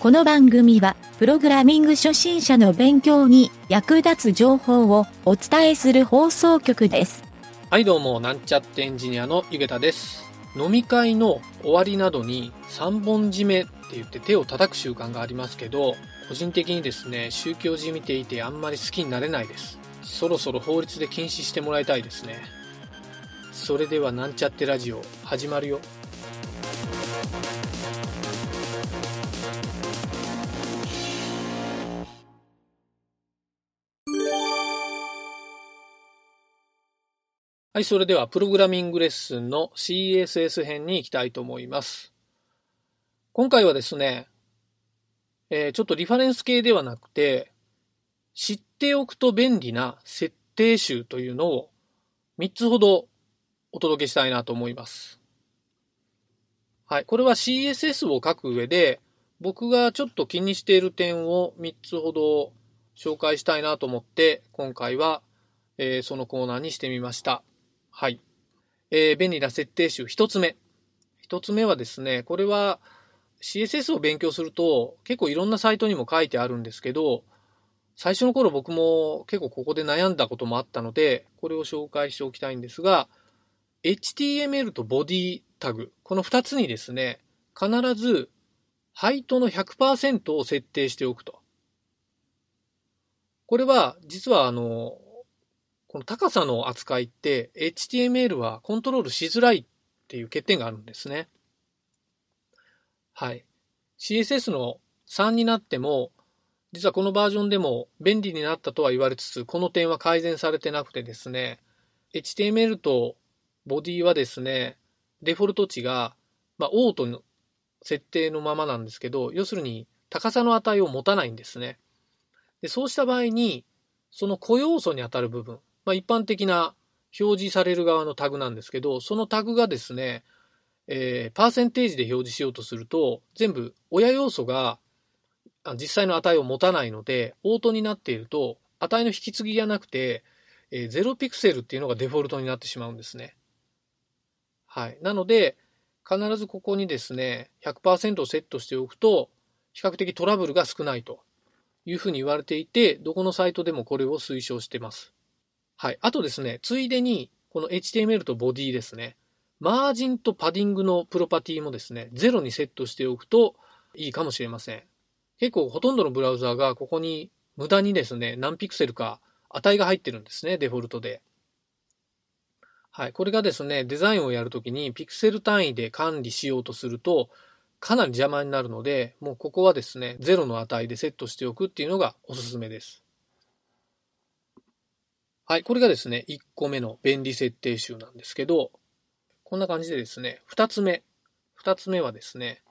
この番組は、プログラミング初心者の勉強に役立つ情報をお伝えする放送局です。はいどうも、なんちゃってエンジニアのゆげたです。飲み会の終わりなどに三本締めって言って手を叩く習慣がありますけど、個人的にですね、宗教じみていてあんまり好きになれないです。そろそろ法律で禁止してもらいたいですね。それではなんちゃってラジオ始まるよ。はい、それではプログラミングレッスンの CSS 編に行きたいと思います。今回はですね、えーちょっとリファレンス系ではなくて、知っておくと便利な設定集というのを3つほどお届けしたいなと思います。はい、これは CSS を書く上で、僕がちょっと気にしている点を3つほど紹介したいなと思って、今回は、えーそのコーナーにしてみました。はい。えー便利な設定集一つ目。一つ目はですね、これは CSS を勉強すると結構いろんなサイトにも書いてあるんですけど、最初の頃僕も結構ここで悩んだこともあったので、これを紹介しておきたいんですが、HTML とボディタグ、この二つにですね、必ずハイトの100%を設定しておくと。これは実はあの、この高さの扱いって HTML はコントロールしづらいっていう欠点があるんですね。はい。CSS の3になっても、実はこのバージョンでも便利になったとは言われつつ、この点は改善されてなくてですね、HTML とボディはですね、デフォルト値が、まあ、オートの設定のままなんですけど、要するに高さの値を持たないんですね。でそうした場合に、その固要素に当たる部分、まあ、一般的な表示される側のタグなんですけど、そのタグがですね、えーパーセンテージで表示しようとすると、全部親要素が実際の値を持たないので、オートになっていると、値の引き継ぎがなくて、えー0ピクセルっていうのがデフォルトになってしまうんですね。はい。なので、必ずここにですね、100%をセットしておくと、比較的トラブルが少ないというふうに言われていて、どこのサイトでもこれを推奨してます。はい。あとですね、ついでに、この HTML とボディですね、マージンとパディングのプロパティもですね、ゼロにセットしておくといいかもしれません。結構ほとんどのブラウザーがここに無駄にですね、何ピクセルか値が入ってるんですね、デフォルトで。はい。これがですね、デザインをやるときにピクセル単位で管理しようとすると、かなり邪魔になるので、もうここはですね、ゼロの値でセットしておくっていうのがおすすめです。はい。これがですね、1個目の便利設定集なんですけど、こんな感じでですね、2つ目。2つ目はですね、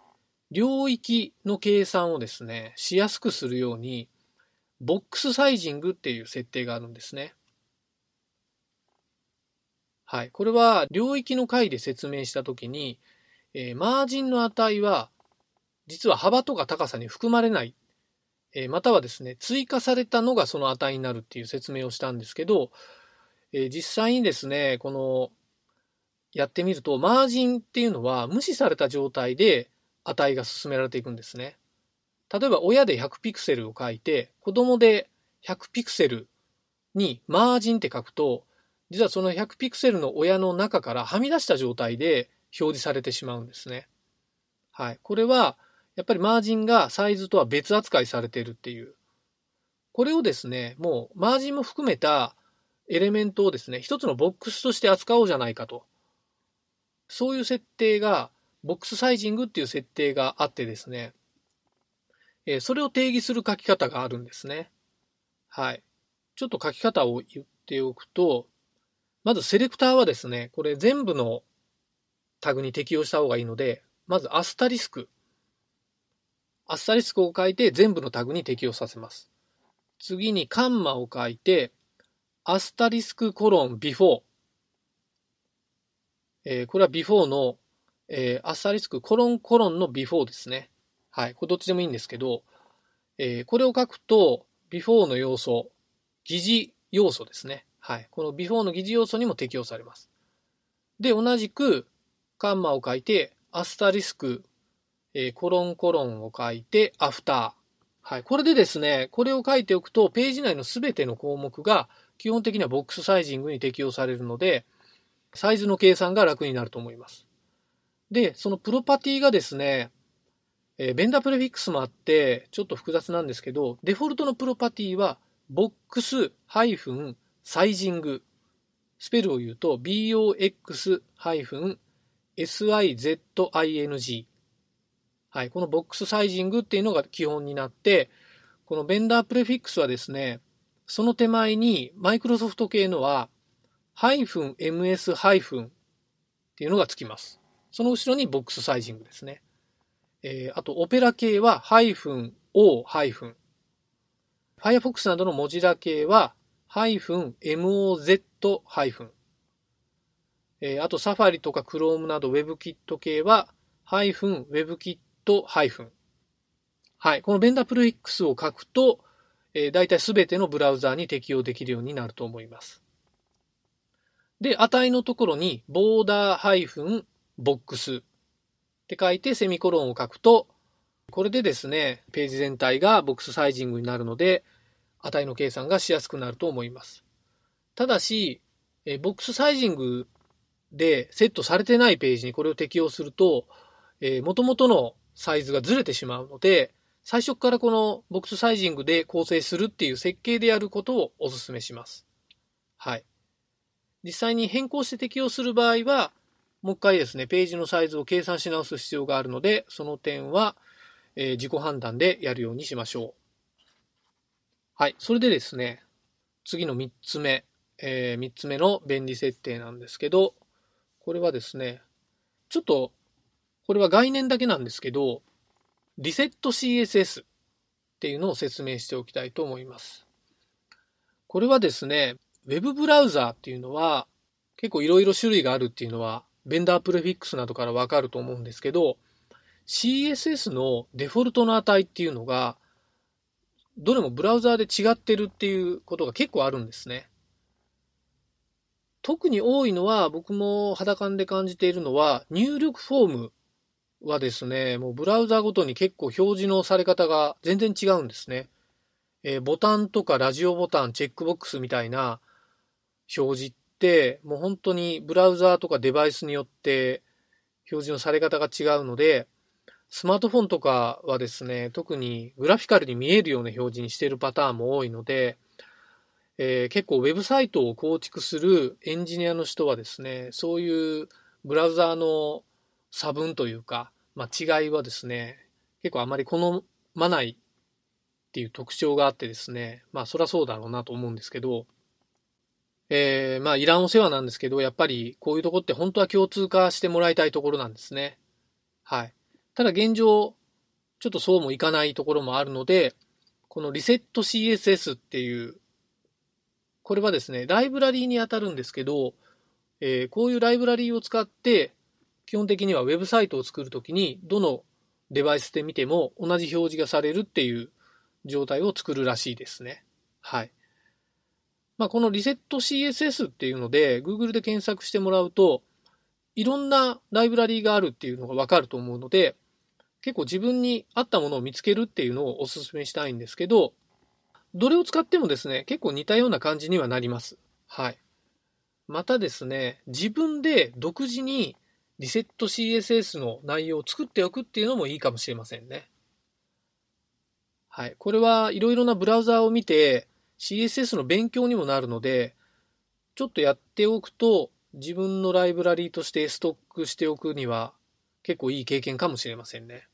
領域の計算をですね、しやすくするように、ボックスサイジングっていう設定があるんですね。はい。これは領域の回で説明したときに、えーマージンの値は、実は幅とか高さに含まれない、えーまたはですね、追加されたのがその値になるっていう説明をしたんですけど、えー実際にですね、この、やってみると、マージンっていうのは無視された状態で値が進められていくんですね。例えば、親で100ピクセルを書いて、子供で100ピクセルにマージンって書くと、実はその100ピクセルの親の中からはみ出した状態で表示されてしまうんですね。はい。これは、やっぱりマージンがサイズとは別扱いされているっていう。これをですね、もうマージンも含めたエレメントをですね、一つのボックスとして扱おうじゃないかと。そういう設定が、ボックスサイジングっていう設定があってですね、えそれを定義する書き方があるんですね。はい。ちょっと書き方を言っておくと、まずセレクターはですね、これ全部のタグに適用した方がいいので、まずアスタリスク。アスタリスクを書いて全部のタグに適用させます。次にカンマを書いて、アスタリスクコロン before。えーこれは before の、えーアスタリスクコロンコロンの before ですね。はい。これどっちでもいいんですけど、えーこれを書くと、 before の要素、疑似要素ですね。はい。この before の疑似要素にも適用されます。で、同じく、カンマを書いて、アスタリスク、え、コロンコロンを書いて、アフター。はい。これでですね、これを書いておくと、ページ内のすべての項目が、基本的にはボックスサイジングに適用されるので、サイズの計算が楽になると思います。で、そのプロパティがですね、え、ベンダープレフィックスもあって、ちょっと複雑なんですけど、デフォルトのプロパティは、ボックスハイフンサイジング。スペルを言うと、box-sizing ハイフン sizing。はい。このボックスサイジングっていうのが基本になって、このベンダープレフィックスはですね、その手前にマイクロソフト系のは、ms っていうのがつきます。その後ろにボックスサイジングですね。えー、あと、オペラ系は、-o-。Firefox などの文字ラ系は、MOZ、えー、あと、サファリとか Chrome など WebKit 系は、ハイフン、WebKit、ハイフン。はい。このベンダープル X を書くと、えー、大体すべてのブラウザーに適用できるようになると思います。で、値のところに、ボーダーハイフン、ボックスって書いてセミコロンを書くと、これでですね、ページ全体がボックスサイジングになるので、値の計算がしやすくなると思います。ただし、えボックスサイジングでセットされてないページにこれを適用すると、えー、元々のサイズがずれてしまうので、最初からこのボックスサイジングで構成するっていう設計でやることをお勧めします。はい。実際に変更して適用する場合は、もう一回ですね、ページのサイズを計算し直す必要があるので、その点は、えー、自己判断でやるようにしましょう。はい。それでですね、次の3つ目、えー、3つ目の便利設定なんですけど、これはですね、ちょっと、これは概念だけなんですけど、リセット CSS っていうのを説明しておきたいと思います。これはですね、Web ブラウザーっていうのは結構いろいろ種類があるっていうのはベンダープレフィックスなどからわかると思うんですけど、CSS のデフォルトの値っていうのが、どれもブラウザーで違ってるっていうことが結構あるんですね。特に多いのは、僕も肌感で感じているのは、入力フォームはですね、もうブラウザごとに結構表示のされ方が全然違うんですね。えー、ボタンとかラジオボタン、チェックボックスみたいな表示って、もう本当にブラウザーとかデバイスによって表示のされ方が違うので、スマートフォンとかはですね、特にグラフィカルに見えるような表示にしているパターンも多いので、えー、結構ウェブサイトを構築するエンジニアの人はですね、そういうブラウザーの差分というか、まあ、違いはですね、結構あまり好まないっていう特徴があってですね、まあそりゃそうだろうなと思うんですけど、えー、まあ、いらんお世話なんですけど、やっぱりこういうとこって本当は共通化してもらいたいところなんですね。はい。ただ現状、ちょっとそうもいかないところもあるので、このリセット CSS っていう、これはですね、ライブラリーに当たるんですけど、えー、こういうライブラリーを使って、基本的にはウェブサイトを作るときに、どのデバイスで見ても同じ表示がされるっていう状態を作るらしいですね。はい。まあ、このリセット CSS っていうので、Google で検索してもらうと、いろんなライブラリーがあるっていうのがわかると思うので、結構自分に合ったものを見つけるっていうのをお勧めしたいんですけど、どれを使ってもですね、結構似たような感じにはなります。はい。またですね、自分で独自にリセット CSS の内容を作っておくっていうのもいいかもしれませんね。はい。これはいろいろなブラウザーを見て、CSS の勉強にもなるので、ちょっとやっておくと、自分のライブラリーとしてストックしておくには結構いい経験かもしれませんね。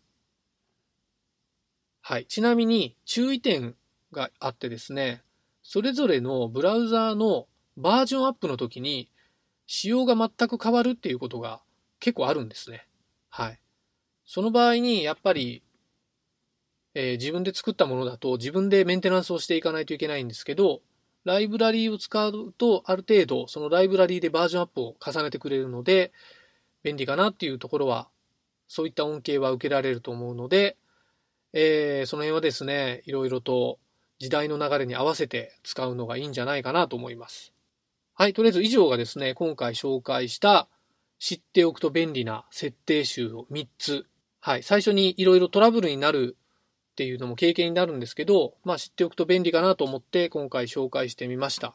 はい。ちなみに注意点があってですね、それぞれのブラウザーのバージョンアップの時に仕様が全く変わるっていうことが結構あるんですね。はい。その場合にやっぱりえー、自分で作ったものだと自分でメンテナンスをしていかないといけないんですけど、ライブラリーを使うとある程度そのライブラリーでバージョンアップを重ねてくれるので便利かなっていうところはそういった恩恵は受けられると思うので、えー、その辺はですね、いろいろと時代の流れに合わせて使うのがいいんじゃないかなと思います。はい、とりあえず以上がですね、今回紹介した知っておくと便利な設定集を3つはい、最初にいろいろトラブルになるっていうのも経験になるんですけど、まあ知っておくと便利かなと思って今回紹介してみました。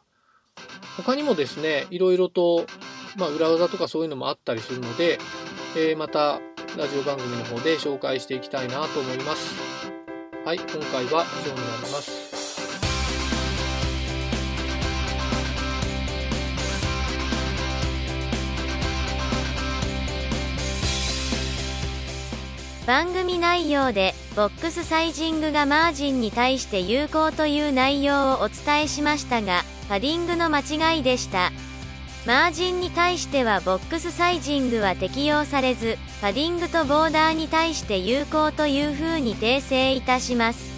他にもですね、いろいろと、まあ、裏技とかそういうのもあったりするので、えー、またラジオ番組の方で紹介していきたいなと思います。はい、今回は以上になります。番組内容でボックスサイジングがマージンに対して有効という内容をお伝えしましたがパディングの間違いでした。マージンに対してはボックスサイジングは適用されずパディングとボーダーに対して有効というふうに訂正いたします。